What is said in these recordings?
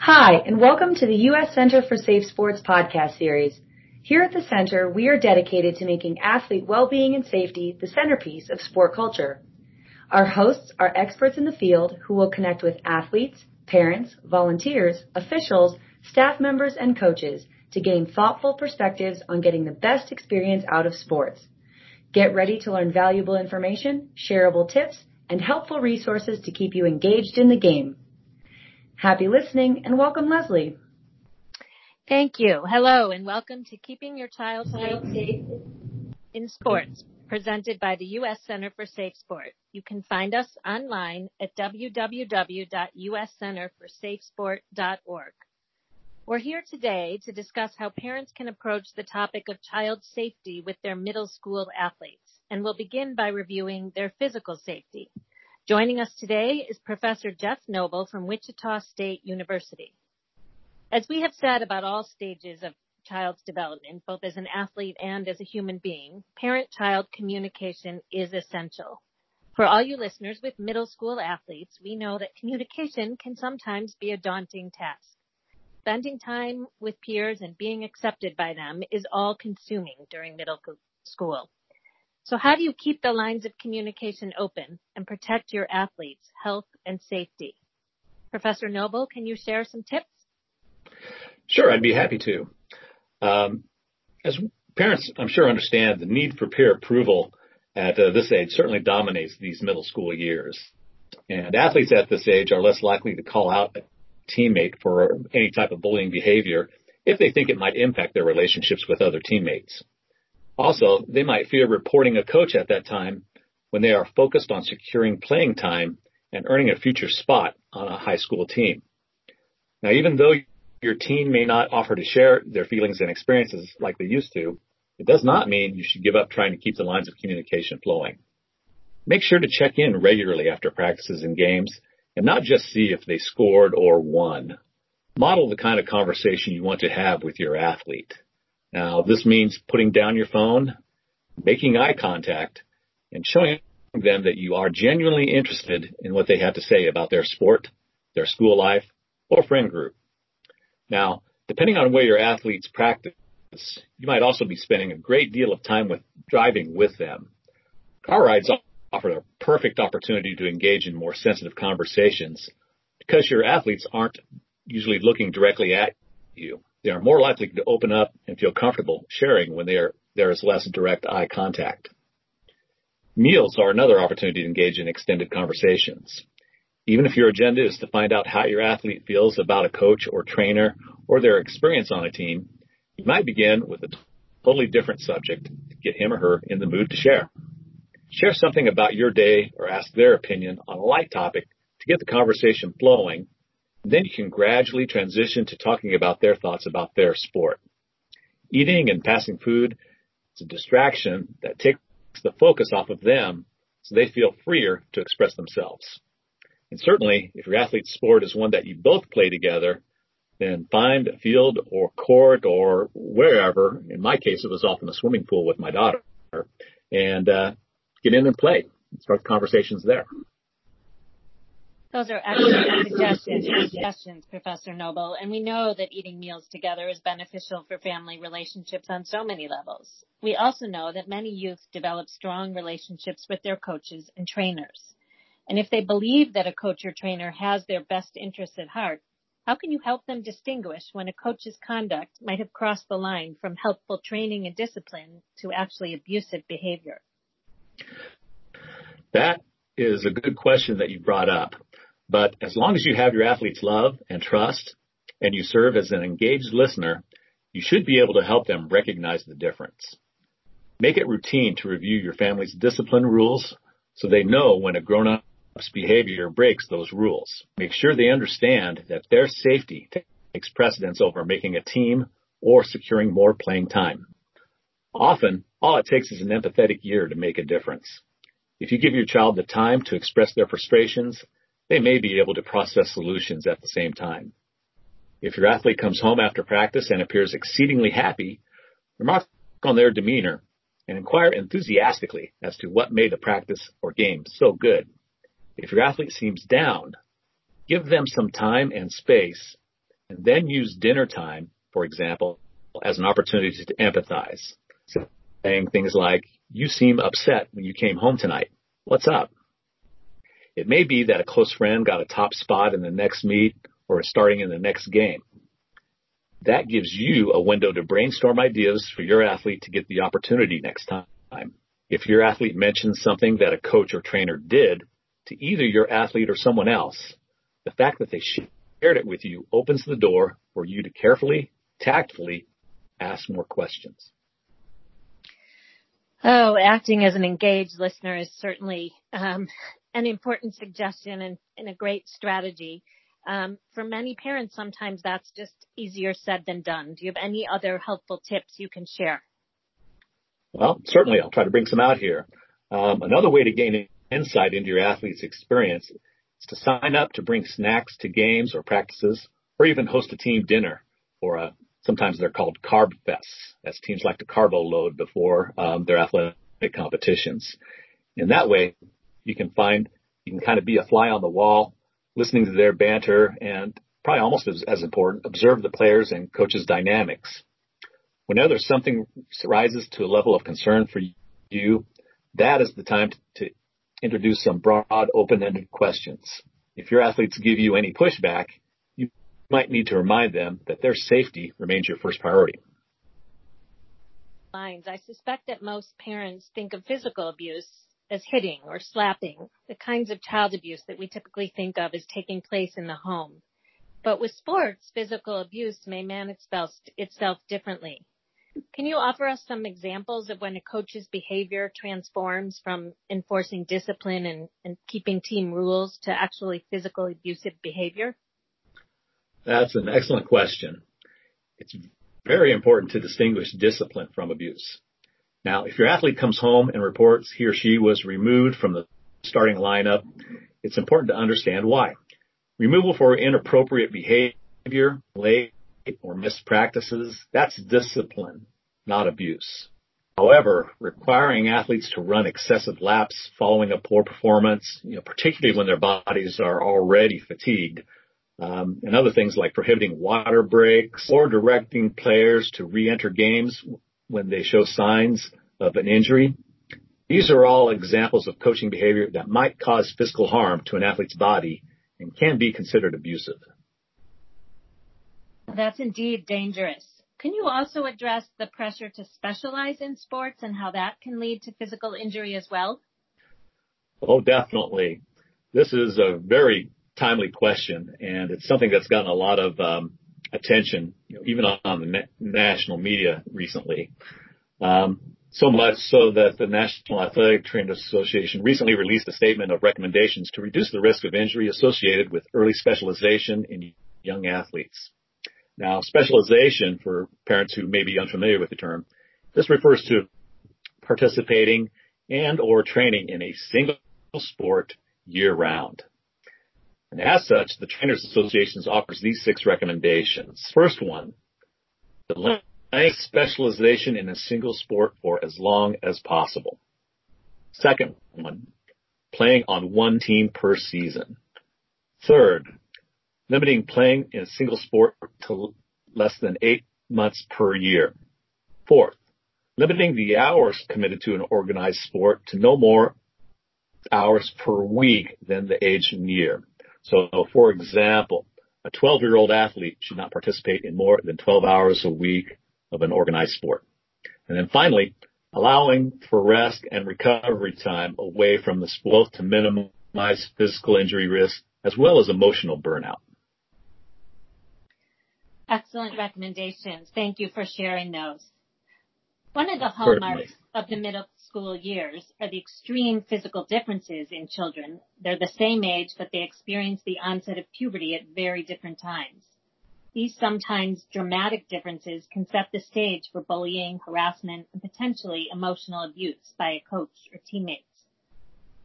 Hi, and welcome to the U.S. Center for Safe Sports podcast series. Here at the center, we are dedicated to making athlete well-being and safety the centerpiece of sport culture. Our hosts are experts in the field who will connect with athletes, parents, volunteers, officials, staff members, and coaches to gain thoughtful perspectives on getting the best experience out of sports. Get ready to learn valuable information, shareable tips, and helpful resources to keep you engaged in the game. Happy listening and welcome Leslie. Thank you. Hello and welcome to Keeping Your Child Safe in Sports, presented by the U.S. Center for Safe Sport. You can find us online at www.uscenterforsafesport.org. We're here today to discuss how parents can approach the topic of child safety with their middle school athletes, and we'll begin by reviewing their physical safety. Joining us today is Professor Jeff Noble from Wichita State University. As we have said about all stages of child's development, both as an athlete and as a human being, parent-child communication is essential. For all you listeners with middle school athletes, we know that communication can sometimes be a daunting task. Spending time with peers and being accepted by them is all consuming during middle school. So how do you keep the lines of communication open and protect your athletes' health and safety? Professor Noble, can you share some tips? Sure, I'd be happy to. Um, as parents, I'm sure understand the need for peer approval at uh, this age certainly dominates these middle school years. And athletes at this age are less likely to call out a teammate for any type of bullying behavior if they think it might impact their relationships with other teammates. Also, they might fear reporting a coach at that time when they are focused on securing playing time and earning a future spot on a high school team. Now, even though your team may not offer to share their feelings and experiences like they used to, it does not mean you should give up trying to keep the lines of communication flowing. Make sure to check in regularly after practices and games and not just see if they scored or won. Model the kind of conversation you want to have with your athlete. Now, this means putting down your phone, making eye contact, and showing them that you are genuinely interested in what they have to say about their sport, their school life, or friend group. Now, depending on where your athletes practice, you might also be spending a great deal of time with driving with them. Car rides offer a perfect opportunity to engage in more sensitive conversations because your athletes aren't usually looking directly at you they are more likely to open up and feel comfortable sharing when there is less direct eye contact. Meals are another opportunity to engage in extended conversations. Even if your agenda is to find out how your athlete feels about a coach or trainer or their experience on a team, you might begin with a totally different subject to get him or her in the mood to share. Share something about your day or ask their opinion on a light topic to get the conversation flowing then you can gradually transition to talking about their thoughts about their sport. Eating and passing food is a distraction that takes the focus off of them so they feel freer to express themselves. And certainly, if your athlete's sport is one that you both play together, then find a field or court or wherever. In my case, it was often a swimming pool with my daughter, and uh, get in and play. Start conversations there. Those are excellent suggestions, suggestions, Professor Noble. And we know that eating meals together is beneficial for family relationships on so many levels. We also know that many youth develop strong relationships with their coaches and trainers. And if they believe that a coach or trainer has their best interests at heart, how can you help them distinguish when a coach's conduct might have crossed the line from helpful training and discipline to actually abusive behavior? That is a good question that you brought up. But as long as you have your athletes' love and trust and you serve as an engaged listener, you should be able to help them recognize the difference. Make it routine to review your family's discipline rules so they know when a grown-up's behavior breaks those rules. Make sure they understand that their safety takes precedence over making a team or securing more playing time. Often, all it takes is an empathetic ear to make a difference. If you give your child the time to express their frustrations they may be able to process solutions at the same time. If your athlete comes home after practice and appears exceedingly happy, remark on their demeanor and inquire enthusiastically as to what made the practice or game so good. If your athlete seems down, give them some time and space and then use dinner time, for example, as an opportunity to empathize, saying things like, you seem upset when you came home tonight. What's up? It may be that a close friend got a top spot in the next meet or is starting in the next game. That gives you a window to brainstorm ideas for your athlete to get the opportunity next time. If your athlete mentions something that a coach or trainer did to either your athlete or someone else, the fact that they shared it with you opens the door for you to carefully, tactfully ask more questions. Oh, acting as an engaged listener is certainly um, an important suggestion and, and, a great strategy. Um, for many parents, sometimes that's just easier said than done. Do you have any other helpful tips you can share? Well, certainly. I'll try to bring some out here. Um, another way to gain insight into your athlete's experience is to sign up to bring snacks to games or practices, or even host a team dinner or a sometimes they're called carb fests, as teams like to carbo load before um, their athletic competitions. In that way, you can find you can kind of be a fly on the wall, listening to their banter, and probably almost as, as important, observe the players and coaches' dynamics. Whenever something rises to a level of concern for you, that is the time to, introduce some broad, open-ended questions. If your athletes give you any pushback, you might need to remind them that their safety remains your first priority. Lines. I suspect that most parents think of physical abuse as hitting or slapping, the kinds of child abuse that we typically think of as taking place in the home. But with sports, physical abuse may manifest itself differently. Can you offer us some examples of when a coach's behavior transforms from enforcing discipline and, and keeping team rules to actually physical abusive behavior? That's an excellent question. It's very important to distinguish discipline from abuse. Now, if your athlete comes home and reports he or she was removed from the starting lineup, it's important to understand why. Removal for inappropriate behavior, late or missed practices, that's discipline, not abuse. However, requiring athletes to run excessive laps following a poor performance, you know, particularly when their bodies are already fatigued, um, and other things like prohibiting water breaks or directing players to re-enter games when they show signs of an injury. These are all examples of coaching behavior that might cause physical harm to an athlete's body and can be considered abusive. That's indeed dangerous. Can you also address the pressure to specialize in sports and how that can lead to physical injury as well? Oh, definitely. This is a very timely question, and it's something that's gotten a lot of um, attention, you know, even on the na- national media recently. Um, so much so that the National Athletic Trainers Association recently released a statement of recommendations to reduce the risk of injury associated with early specialization in young athletes. Now, specialization for parents who may be unfamiliar with the term, this refers to participating and or training in a single sport year round. And as such, the Trainers Association offers these six recommendations. First one, the delay specialization in a single sport for as long as possible. Second one, playing on one team per season. Third, limiting playing in a single sport to less than eight months per year. Fourth, limiting the hours committed to an organized sport to no more hours per week than the age and year. So for example, a 12 year old athlete should not participate in more than 12 hours a week of an organized sport. And then finally, allowing for rest and recovery time away from the sport to minimize physical injury risk as well as emotional burnout. Excellent recommendations. Thank you for sharing those. One of the hallmarks Certainly. Of the middle school years are the extreme physical differences in children. They're the same age, but they experience the onset of puberty at very different times. These sometimes dramatic differences can set the stage for bullying, harassment, and potentially emotional abuse by a coach or teammates.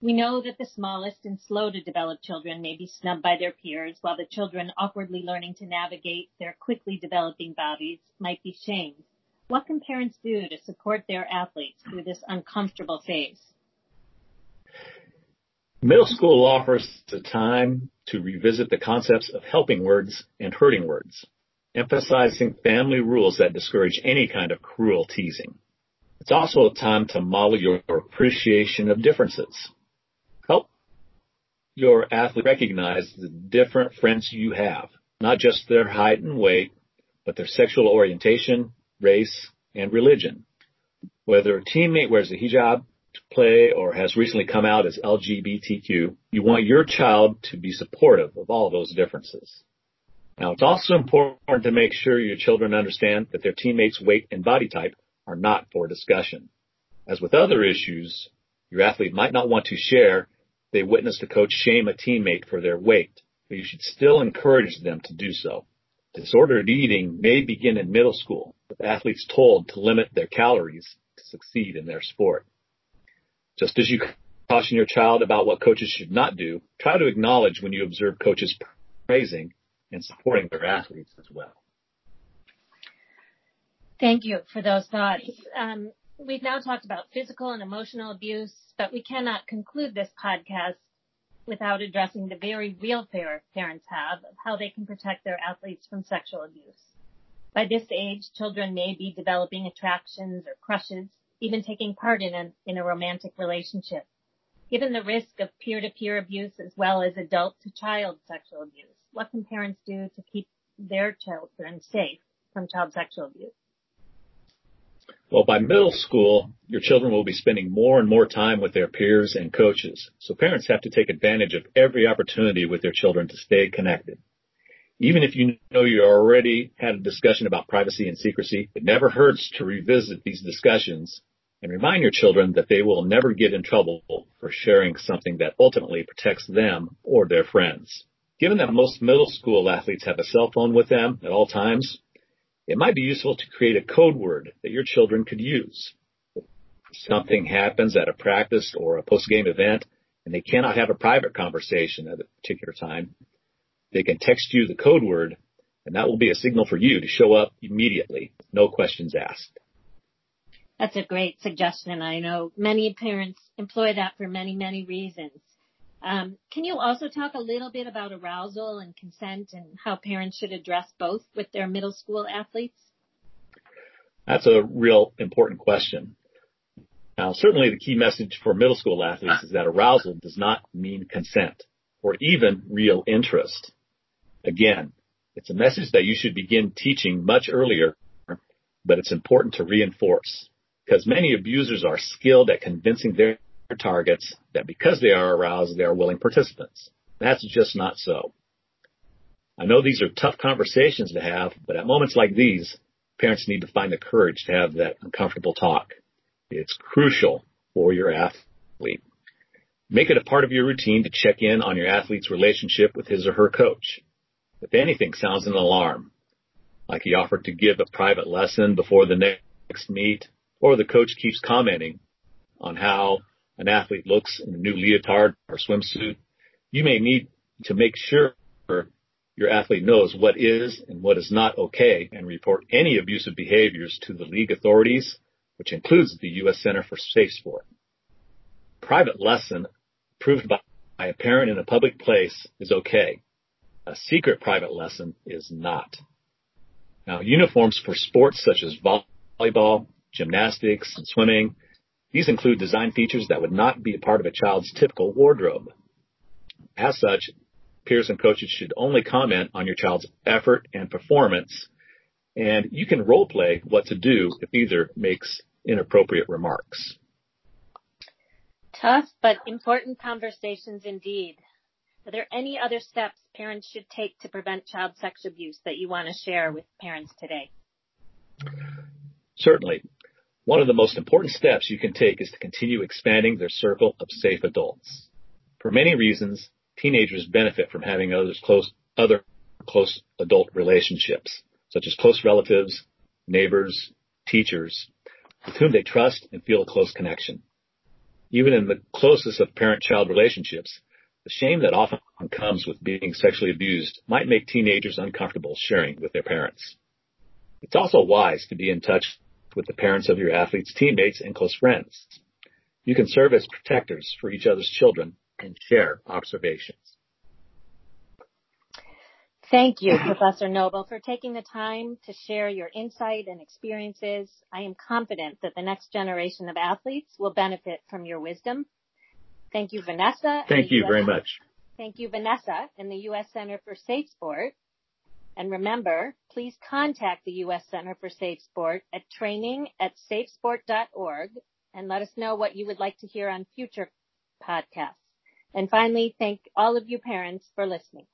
We know that the smallest and slow to develop children may be snubbed by their peers, while the children awkwardly learning to navigate their quickly developing bodies might be shamed. What can parents do to support their athletes through this uncomfortable phase? Middle school offers a time to revisit the concepts of helping words and hurting words, emphasizing family rules that discourage any kind of cruel teasing. It's also a time to model your appreciation of differences. Help your athlete recognize the different friends you have, not just their height and weight, but their sexual orientation, race, and religion. Whether a teammate wears a hijab to play or has recently come out as LGBTQ, you want your child to be supportive of all those differences. Now, it's also important to make sure your children understand that their teammates' weight and body type are not for discussion. As with other issues, your athlete might not want to share they witnessed a coach shame a teammate for their weight, but you should still encourage them to do so. Disordered eating may begin in middle school, athletes told to limit their calories to succeed in their sport. Just as you caution your child about what coaches should not do, try to acknowledge when you observe coaches praising and supporting their athletes as well. Thank you for those thoughts. Um, we've now talked about physical and emotional abuse, but we cannot conclude this podcast without addressing the very real fear parents have of how they can protect their athletes from sexual abuse. By this age, children may be developing attractions or crushes even taking part in a, in a romantic relationship. Given the risk of peer-to-peer abuse as well as adult to child sexual abuse, what can parents do to keep their children safe from child sexual abuse? Well, by middle school, your children will be spending more and more time with their peers and coaches. So parents have to take advantage of every opportunity with their children to stay connected. Even if you know you already had a discussion about privacy and secrecy, it never hurts to revisit these discussions and remind your children that they will never get in trouble for sharing something that ultimately protects them or their friends. Given that most middle school athletes have a cell phone with them at all times, it might be useful to create a code word that your children could use. If something happens at a practice or a post-game event and they cannot have a private conversation at a particular time, they can text you the code word and that will be a signal for you to show up immediately, no questions asked. That's a great suggestion. I know many parents employ that for many, many reasons. Um, can you also talk a little bit about arousal and consent and how parents should address both with their middle school athletes? That's a real important question. Now, certainly the key message for middle school athletes is that arousal does not mean consent or even real interest. Again, it's a message that you should begin teaching much earlier, but it's important to reinforce because many abusers are skilled at convincing their targets that because they are aroused, they are willing participants. That's just not so. I know these are tough conversations to have, but at moments like these, parents need to find the courage to have that uncomfortable talk. It's crucial for your athlete. Make it a part of your routine to check in on your athlete's relationship with his or her coach. If anything sounds an alarm, like he offered to give a private lesson before the next meet, or the coach keeps commenting on how an athlete looks in a new leotard or swimsuit, you may need to make sure your athlete knows what is and what is not okay and report any abusive behaviors to the league authorities, which includes the U.S. Center for Safe Sport. Private lesson approved by a parent in a public place is okay, a secret private lesson is not. Now, uniforms for sports such as volleyball, gymnastics, and swimming, these include design features that would not be a part of a child's typical wardrobe. As such, peers and coaches should only comment on your child's effort and performance, and you can role play what to do if either makes inappropriate remarks. Tough but important conversations indeed. Are there any other steps parents should take to prevent child sex abuse that you want to share with parents today? Certainly. One of the most important steps you can take is to continue expanding their circle of safe adults. For many reasons, teenagers benefit from having others close, other close adult relationships, such as close relatives, neighbors, teachers, with whom they trust and feel a close connection. Even in the closest of parent-child relationships, the shame that often comes with being sexually abused might make teenagers uncomfortable sharing with their parents. It's also wise to be in touch with the parents of your athletes' teammates and close friends. You can serve as protectors for each other's children and share observations. Thank you, Professor Noble, for taking the time to share your insight and experiences. I am confident that the next generation of athletes will benefit from your wisdom. Thank you, Vanessa. Thank you US, very much. Thank you, Vanessa, and the U.S. Center for Safe Sport. And remember, please contact the U.S. Center for Safe Sport at training at safesport.org and let us know what you would like to hear on future podcasts. And finally, thank all of you parents for listening.